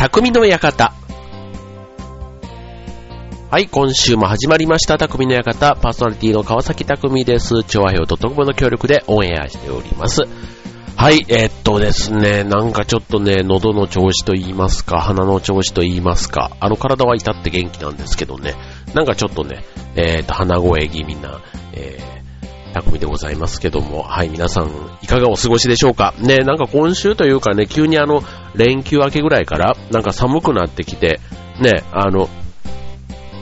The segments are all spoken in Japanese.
匠の館。はい、今週も始まりました、匠の館。パーソナリティの川崎匠です。調和表と特務の協力でオンエアしております。はい、えーっとですね、なんかちょっとね、喉の調子と言いますか、鼻の調子と言いますか、あの体は至って元気なんですけどね、なんかちょっとね、えーっと、鼻声気味な、えー、匠でございますけども、はい、皆さん、いかがお過ごしでしょうか？ね、なんか今週というかね、急にあの、連休明けぐらいから、なんか寒くなってきて、ね、あの、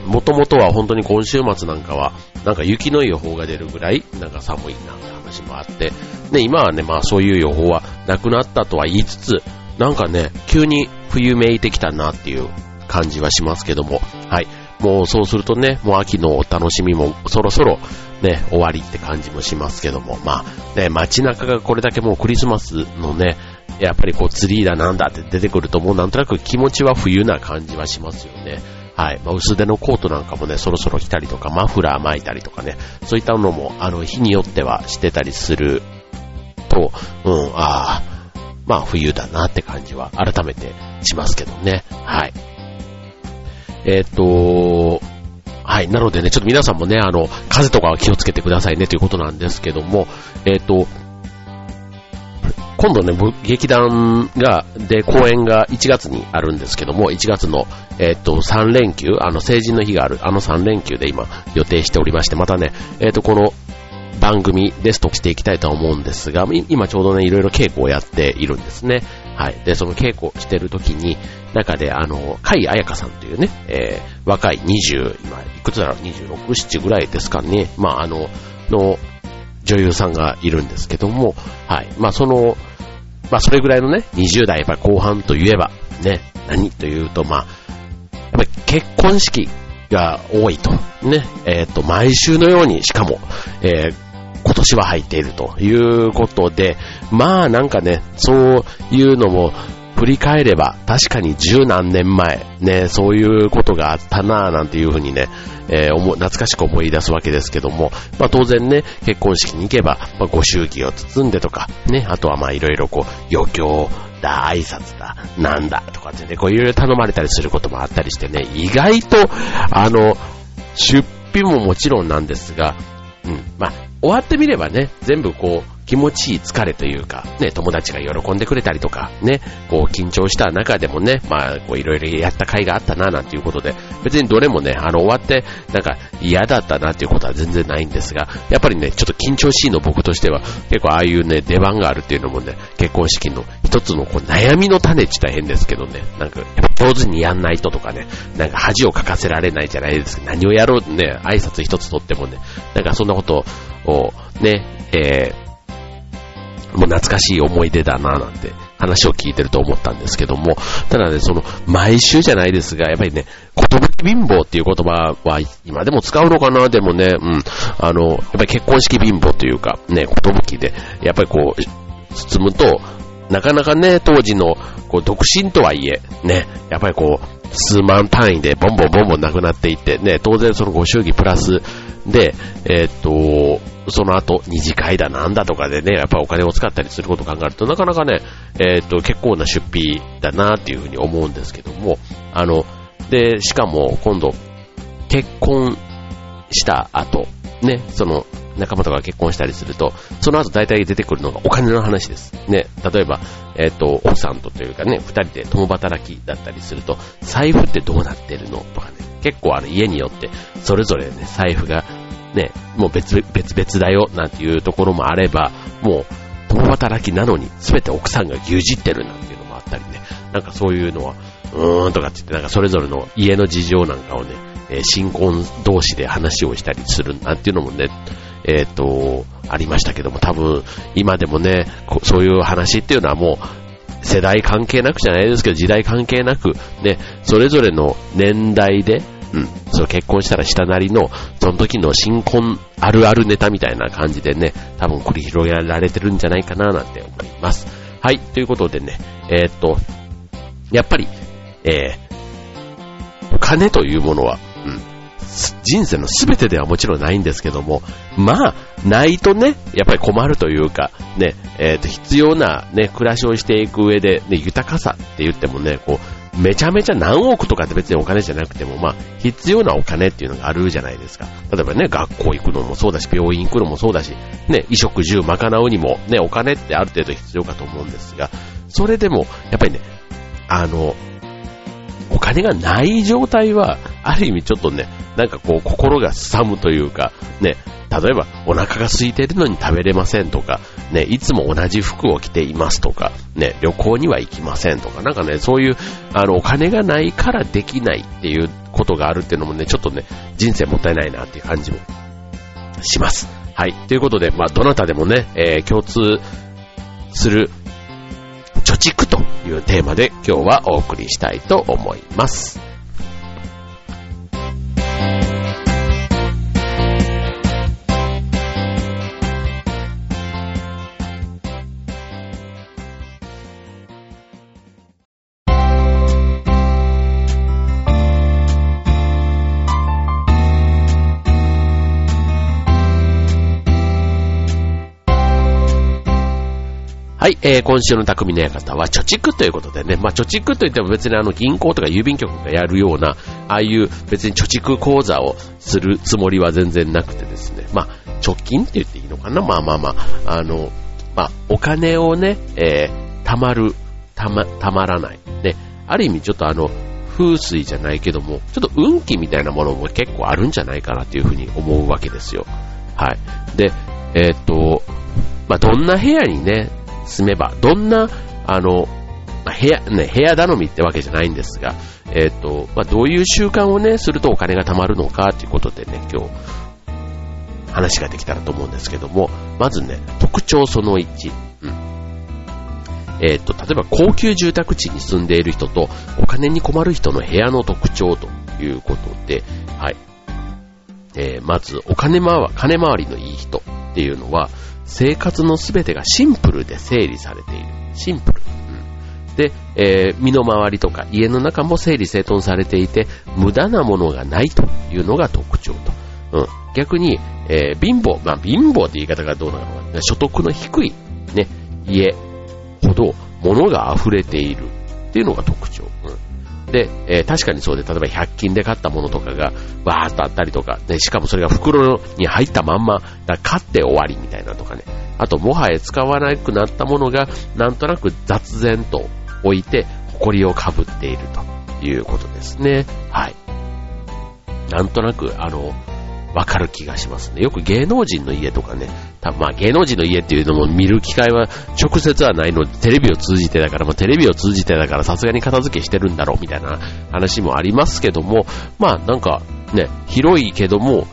もともとは本当に今週末なんかは、なんか雪の予報が出るぐらい、なんか寒いなって話もあって、ね、今はね、まあそういう予報はなくなったとは言いつつ、なんかね、急に冬めいてきたなっていう感じはしますけども、はい。もうそうするとね、もう秋のお楽しみもそろそろね、終わりって感じもしますけども、まあね、街中がこれだけもうクリスマスのね、やっぱりこうツリーだなんだって出てくるともうなんとなく気持ちは冬な感じはしますよね。はい。まあ、薄手のコートなんかもね、そろそろ着たりとか、マフラー巻いたりとかね、そういったのも、あの、日によってはしてたりすると、うん、ああ、まあ、冬だなって感じは改めてしますけどね。はい。えーっと、はい。なのでね、ちょっと皆さんもね、あの、風邪とかは気をつけてくださいねということなんですけども、えーと、今度ね、劇団が、で、公演が1月にあるんですけども、1月の、えーと、3連休、あの、成人の日がある、あの3連休で今予定しておりまして、またね、えっと、この番組ですとしていきたいと思うんですが、今ちょうどね、いろいろ稽古をやっているんですね。はい。で、その稽古してる時に、中で、あの、甲斐彩香さんというね、えー、若い20、今、いくつだろう、26、7ぐらいですかね。まあ、あの、の、女優さんがいるんですけども、はい。まあ、その、まあ、それぐらいのね、20代やっぱり後半といえば、ね、何というと、まあ、やっぱり結婚式が多いと。ね、えっ、と、毎週のように、しかも、えー今年は入っているということで、まあなんかね、そういうのも振り返れば確かに十何年前ね、そういうことがあったなぁなんていうふうにね、えー懐かしく思い出すわけですけども、まあ当然ね、結婚式に行けば、まあ、ご祝儀を包んでとか、ね、あとはまあいろいろこう、余興だ、挨拶だ、なんだとかってね、こういろいろ頼まれたりすることもあったりしてね、意外と、あの、出費ももちろんなんですが、うん、まあ、終わってみればね、全部こう、気持ちいい疲れというか、ね、友達が喜んでくれたりとか、ね、こう、緊張した中でもね、まあ、こう、いろいろやった甲斐があったな、なんていうことで、別にどれもね、あの、終わって、なんか、嫌だったなっていうことは全然ないんですが、やっぱりね、ちょっと緊張しいの僕としては、結構ああいうね、出番があるっていうのもね、結婚式の一つのこう悩みの種って言ったら変ですけどね、なんか、やっぱ上手にやんないととかね、なんか恥をかかせられないじゃないですか。何をやろうね、挨拶一つとってもね、なんかそんなことを、ね、えー、もう懐かしい思い出だななんて話を聞いてると思ったんですけども、ただね、その、毎週じゃないですが、やっぱりね、言葉貧乏っていう言葉は今でも使うのかなでもね、うん、あの、やっぱり結婚式貧乏というか、ね、寿で、やっぱりこう、包むと、なかなかね、当時の、こう、独身とはいえ、ね、やっぱりこう、数万単位でボンボンボンボンなくなっていって、ね、当然そのご祝儀プラスで、えーっと、その後、二次会だなんだとかでね、やっぱお金を使ったりすることを考えると、なかなかね、えーと、結構な出費だなっていうふうに思うんですけども、あの、で、しかも今度、結婚した後、ね、その、仲間とか結婚したりすると、その後大体出てくるのがお金の話です。ね、例えば、えっ、と、奥さんとというかね、二人で共働きだったりすると、財布ってどうなってるのとかね、結構ある家によって、それぞれね、財布が、ね、もう別別々だよ、なんていうところもあれば、もう、共働きなのに、すべて奥さんが牛耳ってるなんていうのもあったりね、なんかそういうのは、うーんとかって言って、なんかそれぞれの家の事情なんかをね、え新婚同士で話をしたりするなんていうのもね、えっ、と、ありましたけども、多分、今でもね、そういう話っていうのはもう、世代関係なくじゃないですけど、時代関係なく、ね、それぞれの年代で、うん、その結婚したら下なりの、その時の新婚あるあるネタみたいな感じでね、多分繰り広げられてるんじゃないかななんて思います。はい、ということでね、えーっと、やっぱり、えー、金というものは、うん、人生の全てではもちろんないんですけども、まあ、ないとね、やっぱり困るというか、ね、えっ、と、必要なね、暮らしをしていく上で、ね、豊かさって言ってもね、こう、めちゃめちゃ何億とかって別にお金じゃなくても、まあ、必要なお金っていうのがあるじゃないですか。例えばね、学校行くのもそうだし、病院行くのもそうだし、ね、衣食住賄うにも、ね、お金ってある程度必要かと思うんですが、それでも、やっぱりね、あの、お金がない状態は、ある意味ちょっとね、なんかこう、心がすさむというか、ね、例えば、お腹が空いてるのに食べれませんとか、ね、いつも同じ服を着ていますとか、ね、旅行には行きませんとか、なんかね、そういう、あの、お金がないからできないっていうことがあるっていうのもね、ちょっとね、人生もったいないなっていう感じもします。はい。ということで、まあ、どなたでもね、えー、共通する貯蓄というテーマで今日はお送りしたいと思います。はい、えー、今週の匠の館は貯蓄ということでね、まあ貯蓄といっても別にあの銀行とか郵便局がやるような、ああいう別に貯蓄口座をするつもりは全然なくてですね、まあ貯金って言っていいのかな？まあまあまあ、あの、まあお金をね、えー、たまる、たま、たまらない。で、ある意味ちょっとあの、風水じゃないけども、ちょっと運気みたいなものも結構あるんじゃないかなっていうふうに思うわけですよ。はい。で、えー、っと、まあ、どんな部屋にね、住めば、どんな、あの、部屋、ね、部屋頼みってわけじゃないんですが、えっ、ー、と、まあ、どういう習慣をね、するとお金が貯まるのかということでね、今日、話ができたらと思うんですけども、まずね、特徴その1。うん。えっ、ー、と、例えば高級住宅地に住んでいる人とお金に困る人の部屋の特徴ということで、はい。えー、まず、お金回金回りのいい人っていうのは、生活のすべてがシンプルで整理されている。シンプル。うん、で、えー、身の回りとか家の中も整理整頓されていて、無駄なものがないというのが特徴と。うん、逆に、えー、貧乏、まあ貧乏って言い方がどうなのか所得の低い、ね、家ほど物が溢れているっていうのが特徴。うんで、えー、確かにそうで、例えば100均で買ったものとかがわーっとあったりとか、で、しかもそれが袋に入ったまんま、だ買って終わりみたいなとかね。あと、もはや使わなくなったものが、なんとなく雑然と置いて、埃をかぶっているということですね。はい。なんとなく、あの、わかる気がしますね。よく芸能人の家とかね、たまあ芸能人の家っていうのも見る機会は直接はないので、テレビを通じてだから、まあテレビを通じてだからさすがに片付けしてるんだろうみたいな話もありますけども、まあなんかね、広いけども、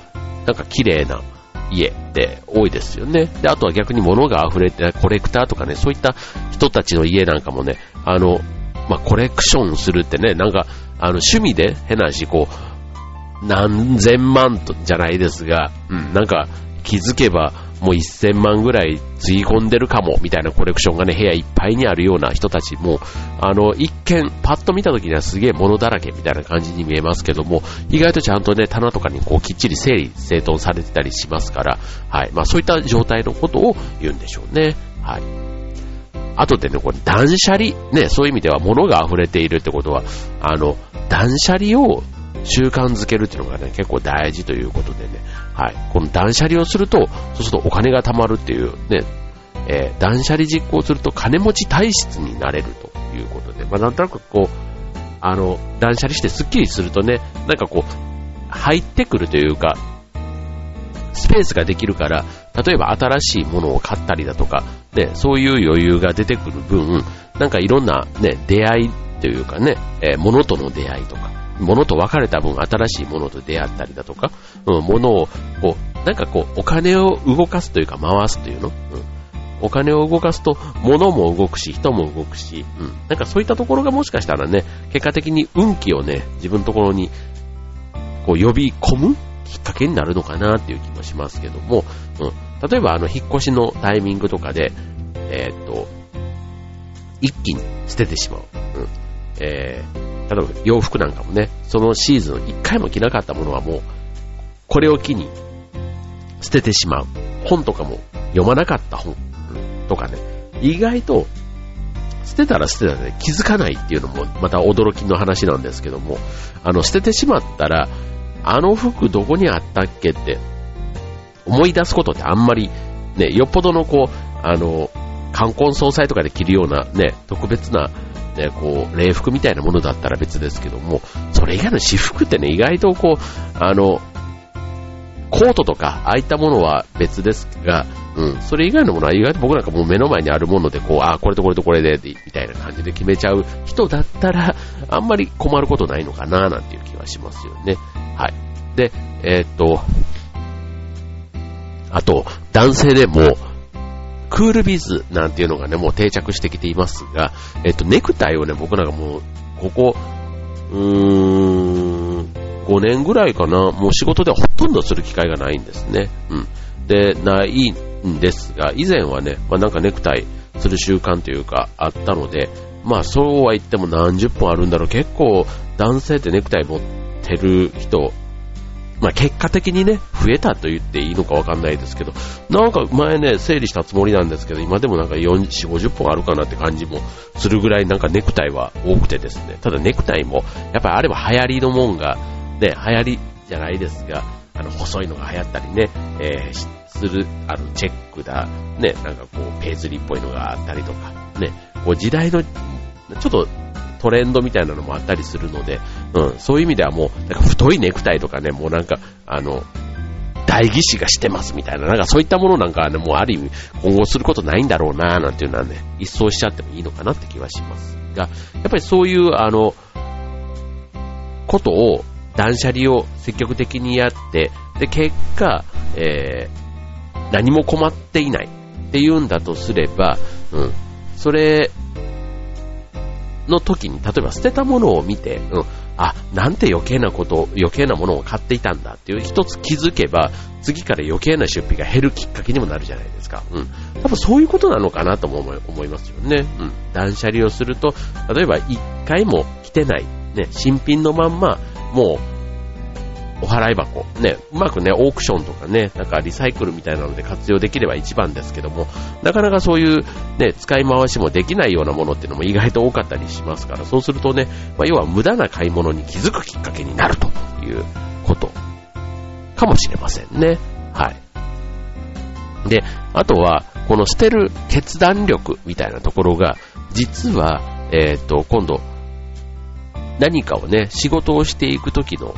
なんか綺麗な家って多いですよね。で、あとは逆に物が溢れて、コレクターとかね、そういった人たちの家なんかもね、あの、まあコレクションするってね、なんか、あの趣味で変な話、こう、何千万とじゃないですが、うん、なんか気づけばもう1000万ぐらいつぎ込んでるかもみたいなコレクションがね、部屋いっぱいにあるような人たちも、あの、一見、パッと見た時にはすげえ物だらけみたいな感じに見えますけども、意外とちゃんとね、棚とかにこうきっちり整理、整頓されてたりしますから、はい。まあそういった状態のことを言うんでしょうね。はい。あとでね、これ断捨離、ね、そういう意味では物が溢れているってことは、あの、断捨離を習慣づけるっていうのがね、結構大事ということでね、はい。この断捨離をすると、そうするとお金が貯まるっていうね、えー、断捨離実行すると金持ち体質になれるということで、まあなんとなくこう、あの、断捨離してスッキリするとね、なんかこう、入ってくるというか、スペースができるから、例えば新しいものを買ったりだとか、ね、そういう余裕が出てくる分、なんかいろんなね、出会いというかね、えー、物との出会いとか、物と別れた分新しいものと出会ったりだとか、うん、物を、こう、なんかこう、お金を動かすというか回すというの、うん、お金を動かすと物も動くし、人も動くし、うん、なんかそういったところがもしかしたらね、結果的に運気をね、自分のところに、こう呼び込むきっかけになるのかなっていう気もしますけども、うん、例えばあの、引っ越しのタイミングとかで、えー、っと、一気に捨ててしまう。うん。えー例えば洋服なんかもね、そのシーズン一回も着なかったものはもう、これを機に捨ててしまう。本とかも読まなかった本。とかね、意外と捨てたら捨てたで気づかないっていうのもまた驚きの話なんですけども、あの、捨ててしまったら、あの服どこにあったっけって思い出すことってあんまりね、よっぽどのこう、あの、冠婚葬祭とかで着るようなね、特別な、ね、こう、礼服みたいなものだったら別ですけども、それ以外の私服ってね、意外とこう、あの、コートとか、ああいったものは別ですが、うん、それ以外のものは意外と僕なんかもう目の前にあるもので、こう、あ、これとこれとこれで、みたいな感じで決めちゃう人だったら、あんまり困ることないのかな、なんていう気はしますよね。はい。で、えー、っと、あと、男性でも、クールビズなんていうのがね、もう定着してきていますが、えっと、ネクタイをね、僕なんかもう、ここ、うーん、5年ぐらいかな、もう仕事ではほとんどする機会がないんですね。うん。で、ないんですが、以前はね、まあ、なんかネクタイする習慣というかあったので、まあそうは言っても何十本あるんだろう。結構男性ってネクタイ持ってる人まあ、結果的にね、増えたと言っていいのかわかんないですけど、なんか前ね、整理したつもりなんですけど、今でもなんか4、4 50本あるかなって感じもするぐらいなんかネクタイは多くてですね、ただネクタイも、やっぱりあれば流行りのもんが、ね、流行りじゃないですが、あの、細いのが流行ったりね、えー、する、あの、チェックだ、ね、なんかこう、ペーズリーっぽいのがあったりとか、ね、こう時代の、ちょっとトレンドみたいなのもあったりするので、うん、そういう意味ではもう、なんか太いネクタイとかね、もうなんか、あの、代議士がしてますみたいな、なんかそういったものなんかはね、もうある意味今後することないんだろうななんていうのはね、一掃しちゃってもいいのかなって気はしますが、やっぱりそういう、あの、ことを、断捨離を積極的にやって、で、結果、えー、何も困っていないっていうんだとすれば、うん、それの時に、例えば捨てたものを見て、うん、あ、なんて余計なこと、余計なものを買っていたんだっていう一つ気づけば、次から余計な出費が減るきっかけにもなるじゃないですか。うん。多分そういうことなのかなとも思いますよね。うん。断捨離をすると、例えば一回も着てない、ね、新品のまんま、もうお払い箱、ね、うまくね、オークションとかね、なんかリサイクルみたいなので活用できれば一番ですけども、なかなかそういうね、使い回しもできないようなものっていうのも意外と多かったりしますから、そうするとね、まあ、要は無駄な買い物に気づくきっかけになるということかもしれませんね。はい。で、あとは、この捨てる決断力みたいなところが、実は、えっ、ー、と、今度、何かをね、仕事をしていくときの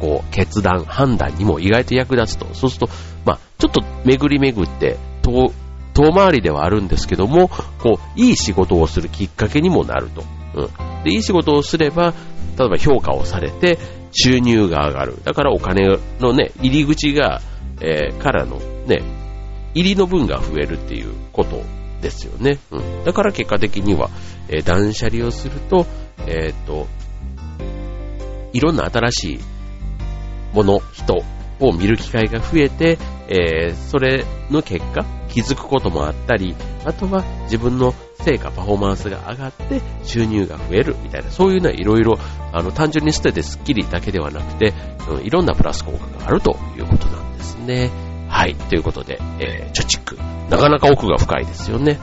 こう、決断、判断にも意外と役立つと。そうすると、まあ、ちょっと巡り巡って、遠、遠回りではあるんですけども、こう、いい仕事をするきっかけにもなると。うん。で、いい仕事をすれば、例えば評価をされて、収入が上がる。だからお金のね、入り口が、えー、からのね、入りの分が増えるっていうことですよね。うん。だから結果的には、えー、断捨離をすると、えっ、と、いろんな新しいもの、人を見る機会が増えて、えー、それの結果、気づくこともあったり、あとは自分の成果、パフォーマンスが上がって収入が増えるみたいな、そういうのはいろいろ、あの、単純に捨ててスッキリだけではなくて、うん、いろんなプラス効果があるということなんですね。はい。ということで、えー、貯蓄。なかなか奥が深いですよね。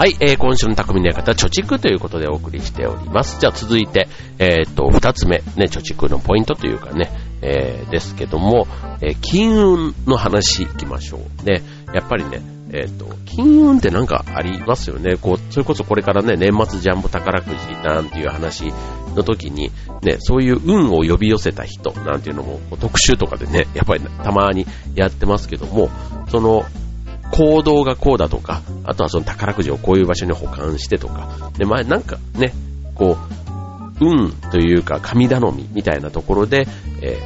はい、えー、今週の匠の館、貯蓄ということでお送りしております。じゃあ続いて、えー、っと、二つ目、ね、貯蓄のポイントというかね、えー、ですけども、えー、金運の話いきましょう。ね、やっぱりね、えっ、と、金運ってなんかありますよね。こう、それこそこれからね、年末ジャンボ宝くじなんていう話の時に、ね、そういう運を呼び寄せた人なんていうのも、特集とかでね、やっぱりたまにやってますけども、その、行動がこうだとか、あとはその宝くじをこういう場所に保管してとか、で、前なんかね、こう、運というか神頼みみたいなところで、え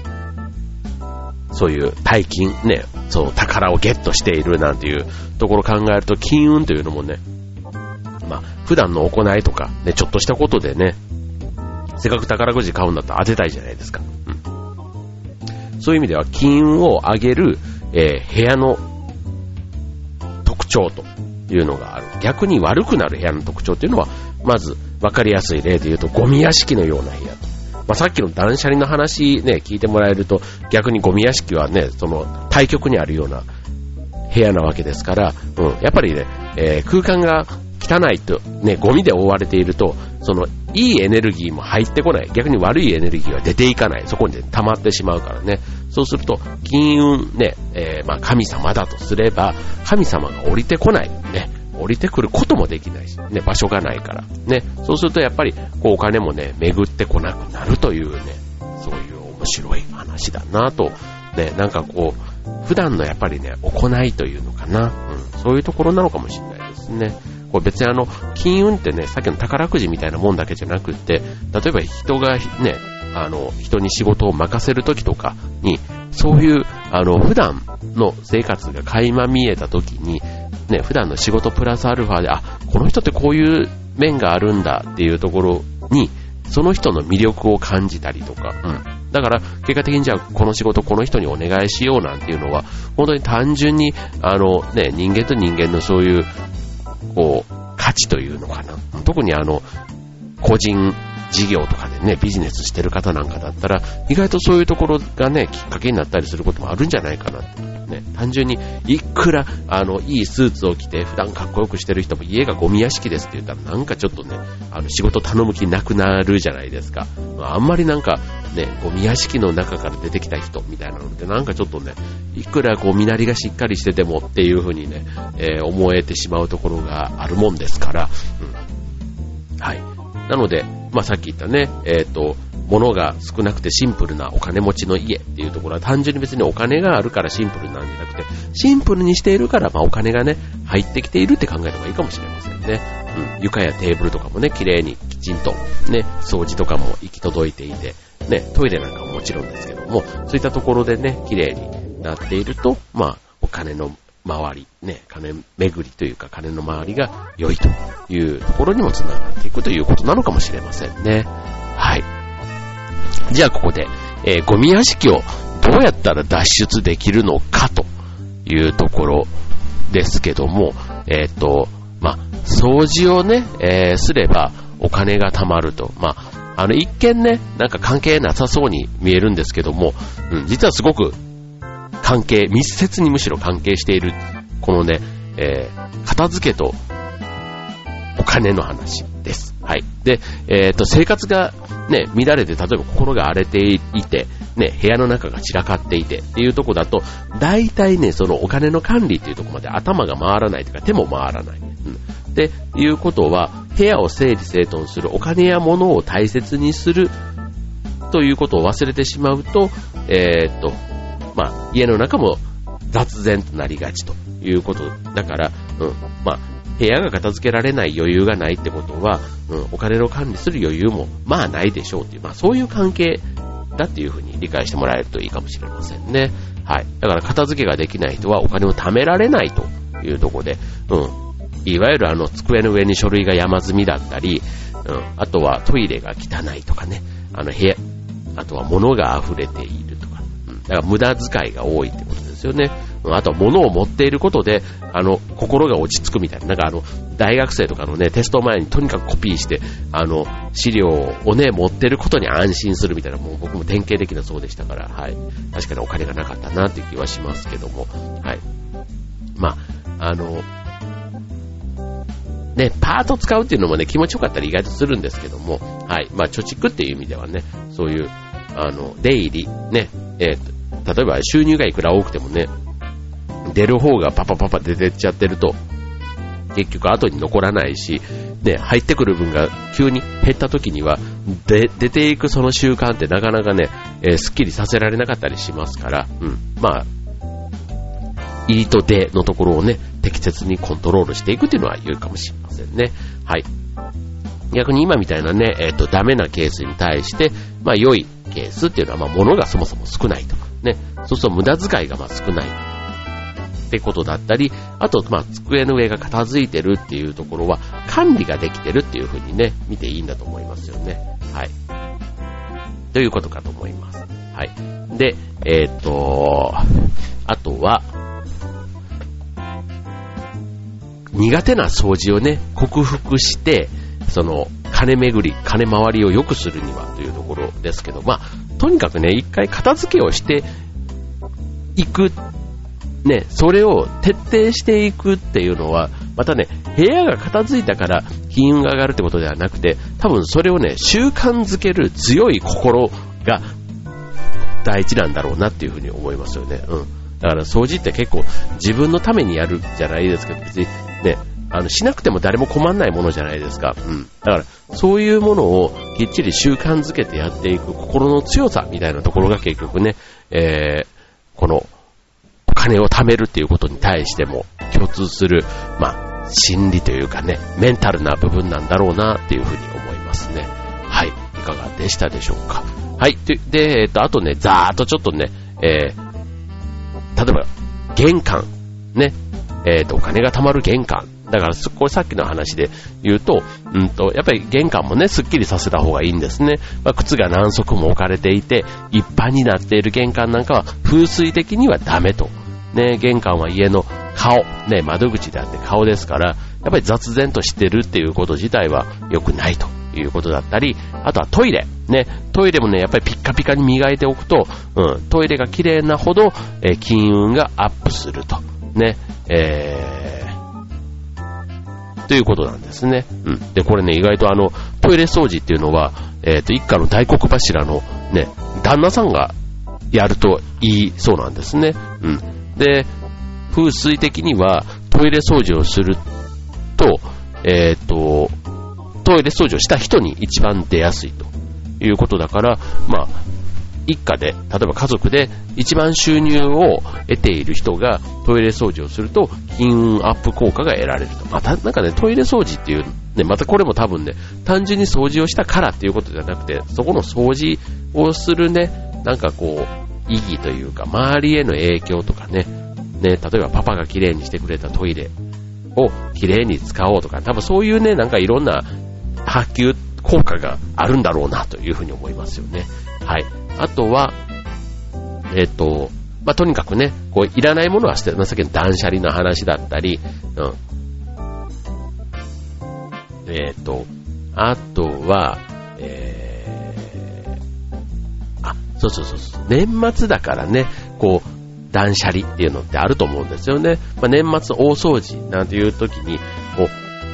ー、そういう大金、ね、そう、宝をゲットしているなんていうところを考えると、金運というのもね、まあ、普段の行いとか、ね、ちょっとしたことでね、せっかく宝くじ買うんだったら当てたいじゃないですか。うん。そういう意味では金運を上げる、えー、部屋の徴というのがある。逆に悪くなる部屋の特徴というのは、まず分かりやすい例で言うと、ゴミ屋敷のような部屋と。まあ、さっきの断捨離の話ね、聞いてもらえると、逆にゴミ屋敷はね、その対極にあるような部屋なわけですから、うん、やっぱりね、えー、空間が汚いと、ね、ゴミで覆われていると、その、いいエネルギーも入ってこない。逆に悪いエネルギーは出ていかない。そこに、溜まってしまうからね。そうすると、金運ね、えー、まあ神様だとすれば、神様が降りてこない。ね。降りてくることもできないし、ね、場所がないから。ね。そうするとやっぱり、こうお金もね、巡ってこなくなるというね、そういう面白い話だなと、ね、なんかこう、普段のやっぱりね、行いというのかな。うん。そういうところなのかもしれないですね。これ別にあの、金運ってね、さっきの宝くじみたいなもんだけじゃなくって、例えば人がね、あの、人に仕事を任せるときとかに、そういう、あの、普段の生活が垣間見えたときに、ね、普段の仕事プラスアルファで、あ、この人ってこういう面があるんだっていうところに、その人の魅力を感じたりとか、うん。だから、結果的にじゃあ、この仕事この人にお願いしようなんていうのは、本当に単純に、あの、ね、人間と人間のそういう、こう、価値というのかな。特にあの、個人事業とかでね、ビジネスしてる方なんかだったら、意外とそういうところがね、きっかけになったりすることもあるんじゃないかなって。ね、単純に、いくら、あの、いいスーツを着て、普段かっこよくしてる人も、家がゴミ屋敷ですって言ったら、なんかちょっとね、あの、仕事頼む気なくなるじゃないですか。まあ、あんまりなんか、ね、ゴミ屋敷の中から出てきた人みたいなのって、なんかちょっとね、いくらこう、身なりがしっかりしててもっていう風にね、えー、思えてしまうところがあるもんですから、うん。はい。なので、まあ、さっき言ったね、えっ、ー、と、物が少なくてシンプルなお金持ちの家っていうところは単純に別にお金があるからシンプルなんじゃなくて、シンプルにしているから、まあ、お金がね、入ってきているって考えた方がいいかもしれませんね。うん、床やテーブルとかもね、綺麗にきちんと、ね、掃除とかも行き届いていて、ね、トイレなんかももちろんですけども、そういったところでね、綺麗になっていると、まあ、お金の周り、ね、金巡りというか金の周りが良いというところにもつながっていくということなのかもしれませんね。はい。じゃあここで、えー、ゴミ屋敷をどうやったら脱出できるのかというところですけども、えっ、ー、と、まあ、掃除をね、えー、すればお金が貯まると。まあ、あの、一見ね、なんか関係なさそうに見えるんですけども、うん、実はすごく関係、密接にむしろ関係している、このね、えー、片付けとお金の話です。はい。で、えっ、ー、と、生活がね、乱れて、例えば心が荒れていて、ね、部屋の中が散らかっていてっていうとこだと、大体ね、そのお金の管理っていうとこまで頭が回らないというか手も回らない。うん。っていうことは、部屋を整理整頓する、お金や物を大切にするということを忘れてしまうと、えー、っと、まあ、家の中も雑然となりがちということだから、うん、まあ、部屋が片付けられない余裕がないってことは、うん、お金の管理する余裕もまあないでしょうっていう、まあそういう関係だっていうふうに理解してもらえるといいかもしれませんね。はい。だから片付けができない人はお金を貯められないというところで、うん。いわゆるあの机の上に書類が山積みだったり、うん。あとはトイレが汚いとかね。あの部屋、あとは物が溢れているとか。うん。だから無駄遣いが多いってことですよね。あとは物を持っていることで、あの、心が落ち着くみたいな。なんかあの、大学生とかのね、テスト前にとにかくコピーして、あの、資料をね、持ってることに安心するみたいな、もう僕も典型的なそうでしたから、はい。確かにお金がなかったなっていう気はしますけども、はい。まあ、あの、ね、パート使うっていうのもね、気持ちよかったり意外とするんですけども、はい。まあ、貯蓄っていう意味ではね、そういう、あの、出入り、ね、えっー、例えば収入がいくら多くてもね、出る方がパパパパ出てっちゃってると、結局後に残らないし、ね、入ってくる分が急に減った時には、で、出ていくその習慣ってなかなかね、えー、スッキリさせられなかったりしますから、うん。まあ、入りと出のところをね、適切にコントロールしていくっていうのは良いかもしれませんね。はい。逆に今みたいなね、えっ、ー、と、ダメなケースに対して、まあ、良いケースっていうのは、まあ、物がそもそも少ないとか。ね。そうすると無駄遣いがまあ少ない。ってことだったり、あと、まあ、机の上が片付いてるっていうところは、管理ができてるっていう風にね、見ていいんだと思いますよね。はい。ということかと思います。はい。で、えっ、と、あとは、苦手な掃除をね、克服して、その、金巡り、金回りを良くするにはというところですけど、まあ、とにかくね、一回片付けをしていく、ね、それを徹底していくっていうのは、またね、部屋が片付いたから金運が上がるってことではなくて、多分それをね、習慣づける強い心が大事なんだろうなっていうふうに思いますよね。うん。だから掃除って結構自分のためにやるじゃないですけど、別にね、あの、しなくても誰も困んないものじゃないですか。うん。だから、そういうものをきっちり習慣づけてやっていく心の強さみたいなところが結局ね、えー、この、お金を貯めるっていうことに対しても共通する、まあ、心理というかね、メンタルな部分なんだろうなっていうふうに思いますね。はい。いかがでしたでしょうか。はい。で、でえっ、と、あとね、ざーっとちょっとね、えー、例えば、玄関、ね、えっ、と、お金が貯まる玄関だから、これさっきの話で言うと、うんと、やっぱり玄関もね、すっきりさせた方がいいんですね。まあ、靴が何足も置かれていて、一般になっている玄関なんかは風水的にはダメと。ね、玄関は家の顔、ね、窓口であって顔ですから、やっぱり雑然としてるっていうこと自体は良くないということだったり、あとはトイレ。ね、トイレもね、やっぱりピッカピカに磨いておくと、うん、トイレが綺麗なほど、え、金運がアップすると。ね、えーということなんですね。うん。で、これね、意外とあの、トイレ掃除っていうのは、えっ、ー、と、一家の大黒柱のね、旦那さんがやるといいそうなんですね。うん。で、風水的にはトイレ掃除をすると、えっ、ー、と、トイレ掃除をした人に一番出やすいということだから、まあ、一家で、例えば家族で一番収入を得ている人がトイレ掃除をすると金運アップ効果が得られると。また、なんかね、トイレ掃除っていう、ね、またこれも多分ね、単純に掃除をしたからっていうことじゃなくて、そこの掃除をするね、なんかこう、意義というか、周りへの影響とかね、ね、例えばパパが綺麗にしてくれたトイレを綺麗に使おうとか、多分そういうね、なんかいろんな波及効果があるんだろうなというふうに思いますよね。はい。あとは、えっ、ー、と、まあ、とにかくね、こう、いらないものは捨てるましたけど、断捨離の話だったり、うん。えっ、ー、と、あとは、えー、あ、そうそうそうそう、年末だからね、こう、断捨離っていうのってあると思うんですよね。まあ、年末大掃除なんていう時に、こう、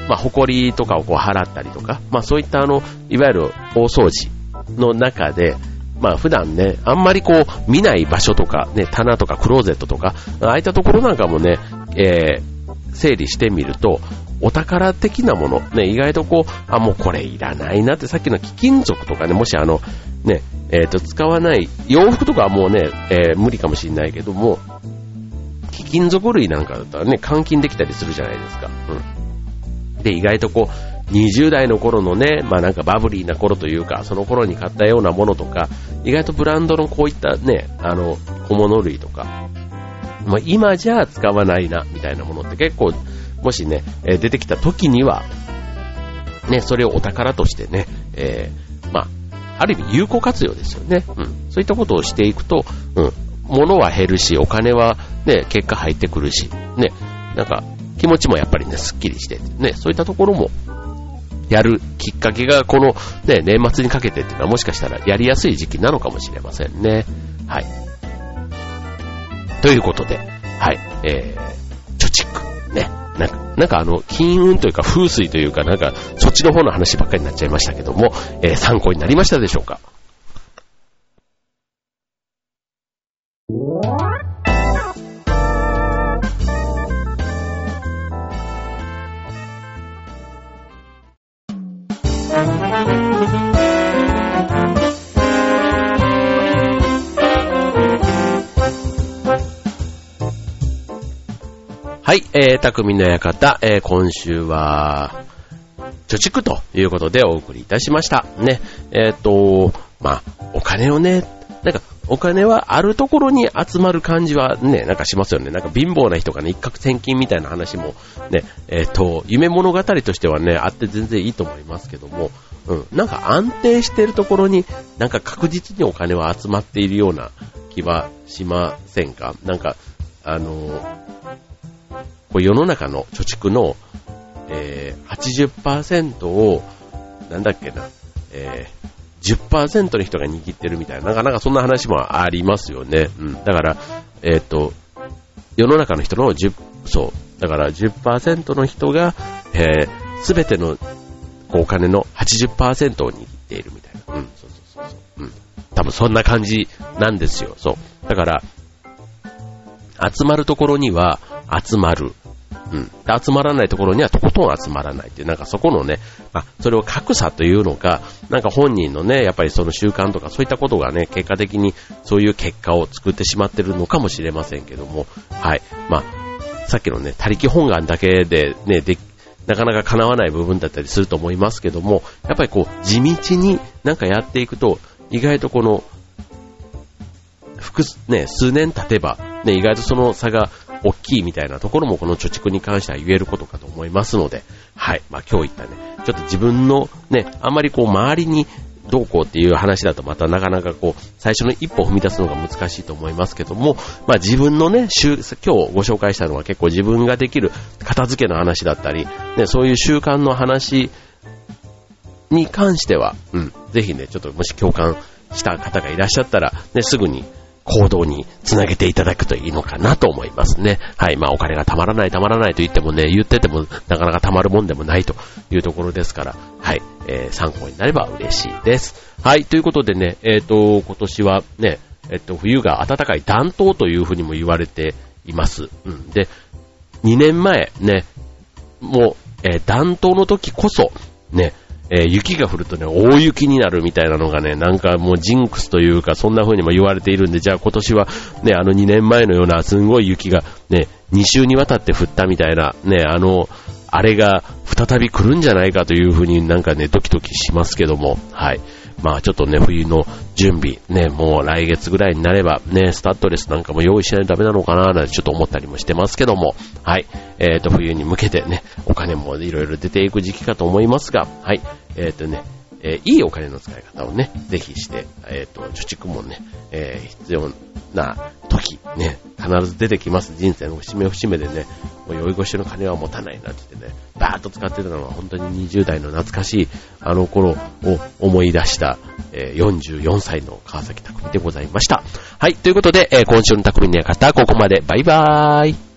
まあ、埃とかをこう払ったりとか、まあ、そういったあの、いわゆる大掃除の中で、まあ普段ね、あんまりこう見ない場所とか、ね、棚とかクローゼットとか、ああいったところなんかもね、えー、整理してみると、お宝的なもの、ね、意外とこう、あ、もうこれいらないなって、さっきの貴金属とかね、もしあの、ね、えっ、ー、と、使わない、洋服とかはもうね、えー、無理かもしれないけども、貴金属類なんかだったらね、換金できたりするじゃないですか。うん。で、意外とこう、20代の頃のね、まあなんかバブリーな頃というか、その頃に買ったようなものとか、意外とブランドのこういったね、あの、小物類とか、まあ今じゃ使わないな、みたいなものって結構、もしね、え出てきた時には、ね、それをお宝としてね、えー、まあ、ある意味有効活用ですよね。うん。そういったことをしていくと、うん。物は減るし、お金はね、結果入ってくるし、ね、なんか気持ちもやっぱりね、スッキリして、ね、そういったところもやるきっかけがこの、ね、年末にかけてっていうのはもしかしたらやりやすい時期なのかもしれませんね。はい。ということで、はい、えー、貯蓄。ね。なんか、なんかあの、金運というか風水というかなんか、そっちの方の話ばっかりになっちゃいましたけども、えー、参考になりましたでしょうか？はい、えー、匠の館、えー、今週は、貯蓄ということでお送りいたしました。ね、えっ、ー、と、まあ、お金をね、なんか、お金はあるところに集まる感じはね、なんかしますよね。なんか貧乏な人がね、一攫千金みたいな話もね、えっ、ー、と、夢物語としてはね、あって全然いいと思いますけども、うん、なんか安定してるところに、なんか確実にお金は集まっているような気はしませんか？なんか、あのこう世の中の貯蓄の、えー、80%を、なんだっけな、えー、10%の人が握ってるみたいな、なかなかそんな話もありますよね。うん。だから、えっ、ー、と、世の中の人の10、そう。だから10%の人が、えー、すてのお金の80%を握っているみたいな。うん、そうそうそうそう。うん。多分そんな感じなんですよ。そう。だから、集まるところには集まる。うん。で集まらないところにはとことん集まらないっていう、なんかそこのね、まあ、それを格差というのか、なんか本人のね、やっぱりその習慣とかそういったことがね、結果的にそういう結果を作ってしまってるのかもしれませんけども、はい。まあ、さっきのね、他力本願だけでね、で、なかなか叶わない部分だったりすると思いますけども、やっぱりこう、地道になんかやっていくと、意外とこの、複数、ね、数年経てば、ね、意外とその差が大きいみたいなところもこの貯蓄に関しては言えることかと思いますので、はい。まあ今日言ったね、ちょっと自分のね、あんまりこう周りにどうこうっていう話だとまたなかなかこう、最初の一歩を踏み出すのが難しいと思いますけども、まあ自分のね、今日ご紹介したのは結構自分ができる片付けの話だったり、ね、そういう習慣の話に関しては、うん、ぜひね、ちょっともし共感した方がいらっしゃったら、ね、すぐに行動につなげていただくといいのかなと思いますね。はい。まあお金がたまらないたまらないと言ってもね、言っててもなかなかたまるもんでもないというところですから、はい。えー、参考になれば嬉しいです。はい。ということでね、えっ、ー、と、今年はね、えっ、と、冬が暖かい暖冬というふうにも言われています。うん。で、2年前ね、もう、えー、暖冬の時こそ、ね、えー、雪が降るとね、大雪になるみたいなのがね、なんかもうジンクスというか、そんな風にも言われているんで、じゃあ今年はね、あの2年前のようなすんごい雪がね、2週にわたって降ったみたいな、ね、あの、あれが再び来るんじゃないかという風になんかね、ドキドキしますけども、はい。まあちょっとね、冬の準備、ね、もう来月ぐらいになれば、ね、スタッドレスなんかも用意しないとダメなのかな、なんてちょっと思ったりもしてますけども、はい。えっ、ー、と、冬に向けてね、お金もいろいろ出ていく時期かと思いますが、はい。えっ、ー、とね、えー、いいお金の使い方をね、ぜひして、えっ、ー、と、貯蓄もね、えー、必要な時、ね、必ず出てきます。人生の節目節目でね、もう酔い越しの金は持たないなって言ってね、バーッと使ってたのは本当に20代の懐かしいあの頃を思い出した、え、44歳の川崎匠でございました。はい、ということで、え、今週の匠の館、ここまで。バイバーイ。